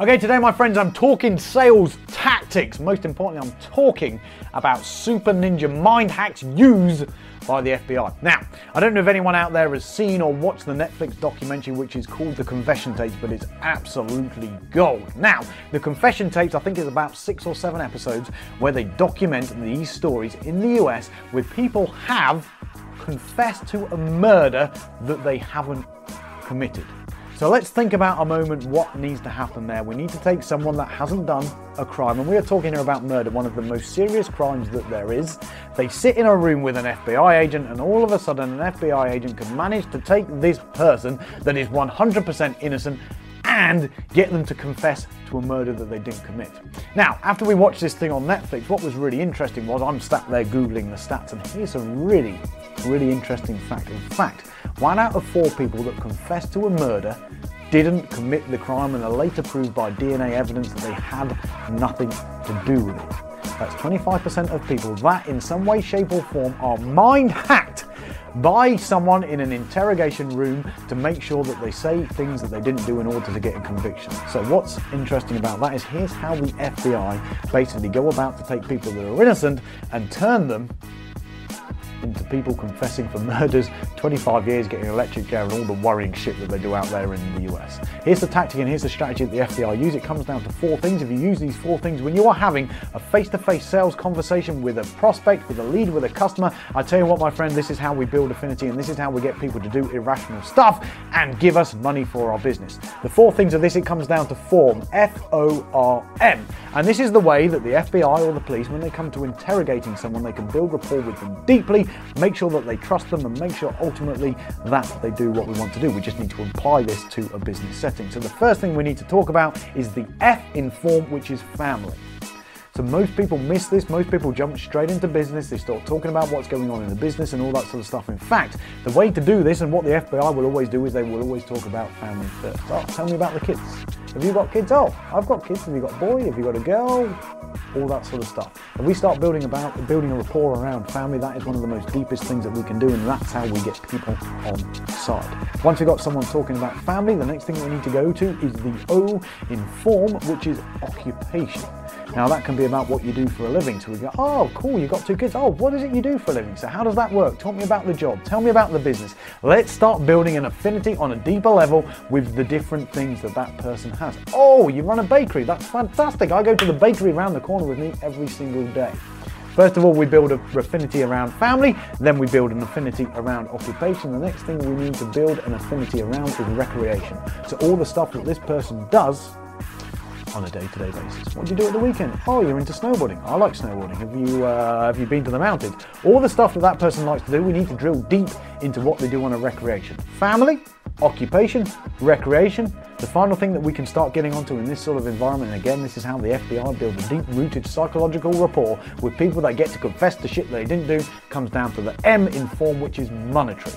Okay, today, my friends, I'm talking sales tactics. Most importantly, I'm talking about super ninja mind hacks used by the FBI. Now, I don't know if anyone out there has seen or watched the Netflix documentary which is called The Confession Tapes, but it's absolutely gold. Now, The Confession Tapes, I think, is about six or seven episodes where they document these stories in the US where people have confessed to a murder that they haven't committed. So let's think about a moment what needs to happen there. We need to take someone that hasn't done a crime, and we are talking here about murder, one of the most serious crimes that there is. They sit in a room with an FBI agent, and all of a sudden, an FBI agent can manage to take this person that is 100% innocent and get them to confess to a murder that they didn't commit. Now, after we watched this thing on Netflix, what was really interesting was I'm sat there Googling the stats, and here's a really, really interesting fact. In fact, one out of four people that confessed to a murder didn't commit the crime and are later proved by DNA evidence that they had nothing to do with it. That's 25% of people that, in some way, shape, or form, are mind hacked by someone in an interrogation room to make sure that they say things that they didn't do in order to get a conviction. So, what's interesting about that is here's how the FBI basically go about to take people that are innocent and turn them into people confessing for murders, 25 years getting electric chair, and all the worrying shit that they do out there in the US. Here's the tactic and here's the strategy that the FBI use. It comes down to four things. If you use these four things when you are having a face to face sales conversation with a prospect, with a lead, with a customer, I tell you what, my friend, this is how we build affinity and this is how we get people to do irrational stuff and give us money for our business. The four things of this, it comes down to form F O R M. And this is the way that the FBI or the police, when they come to interrogating someone, they can build rapport with them deeply make sure that they trust them, and make sure ultimately that they do what we want to do. We just need to apply this to a business setting. So the first thing we need to talk about is the F in form, which is family. So most people miss this. Most people jump straight into business. They start talking about what's going on in the business and all that sort of stuff. In fact, the way to do this and what the FBI will always do is they will always talk about family first. Oh, tell me about the kids. Have you got kids? Oh, I've got kids. Have you got a boy? Have you got a girl? All that sort of stuff. If we start building about building a rapport around family, that is one of the most deepest things that we can do, and that's how we get people on side. Once we've got someone talking about family, the next thing we need to go to is the O in form, which is occupation. Now that can be about what you do for a living. So we go, oh, cool, you got two kids. Oh, what is it you do for a living? So how does that work? Talk me about the job. Tell me about the business. Let's start building an affinity on a deeper level with the different things that that person has. Oh, you run a bakery. That's fantastic. I go to the bakery around the corner with me every single day. First of all, we build an affinity around family, then we build an affinity around occupation. The next thing we need to build an affinity around is recreation. So, all the stuff that this person does on a day-to-day basis. What do you do at the weekend? Oh, you're into snowboarding. I like snowboarding. Have you uh, have you been to the mountains? All the stuff that that person likes to do, we need to drill deep into what they do on a recreation. Family, occupation, recreation. The final thing that we can start getting onto in this sort of environment, and again, this is how the FBI build a deep-rooted psychological rapport with people that get to confess the shit they didn't do, comes down to the M in form, which is monetary.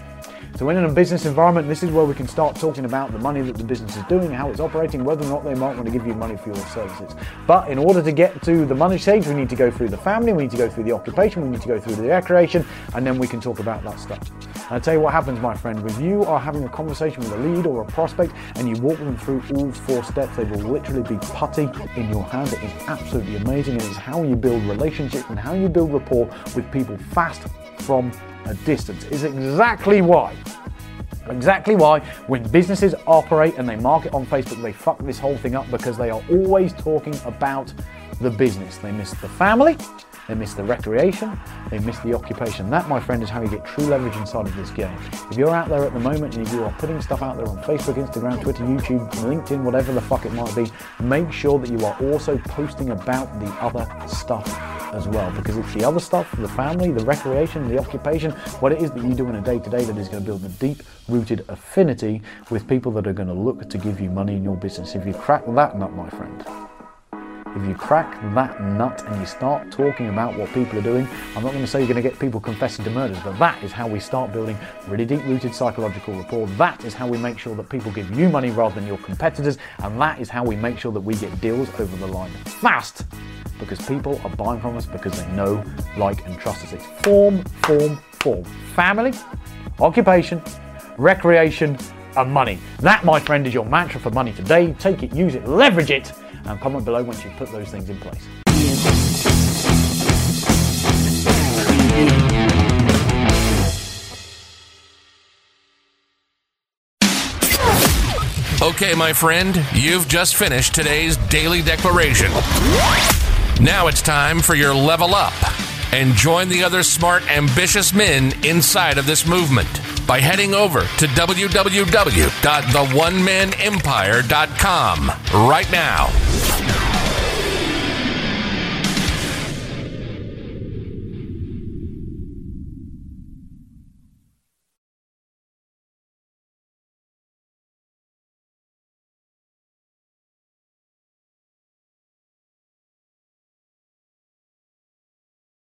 So in a business environment, this is where we can start talking about the money that the business is doing, how it's operating, whether or not they might want to give you money for your services. But in order to get to the money stage, we need to go through the family, we need to go through the occupation, we need to go through the recreation, and then we can talk about that stuff. And I'll tell you what happens, my friend, if you are having a conversation with a lead or a prospect and you walk them through all four steps, they will literally be putty in your hand. It is absolutely amazing. It is how you build relationships and how you build rapport with people fast from a distance is exactly why Exactly why, when businesses operate and they market on Facebook, they fuck this whole thing up because they are always talking about the business. They miss the family, they miss the recreation, they miss the occupation. That, my friend, is how you get true leverage inside of this game. If you're out there at the moment and you are putting stuff out there on Facebook, Instagram, Twitter, YouTube, LinkedIn, whatever the fuck it might be, make sure that you are also posting about the other stuff as well because it's the other stuff, the family, the recreation, the occupation, what it is that you do in a day to day that is going to build a deep rooted affinity with people that are going to look to give you money in your business. If you crack that nut, my friend, If you crack that nut and you start talking about what people are doing, I'm not going to say you're going to get people confessing to murders, but that is how we start building really deep rooted psychological rapport. That is how we make sure that people give you money rather than your competitors, and that is how we make sure that we get deals over the line fast because people are buying from us because they know, like, and trust us. It's form, form, form. Family, occupation, recreation, and money. That, my friend, is your mantra for money today. Take it, use it, leverage it, and comment below once you've put those things in place. Okay, my friend, you've just finished today's daily declaration. Now it's time for your level up and join the other smart, ambitious men inside of this movement by heading over to www.theonemanempire.com right now.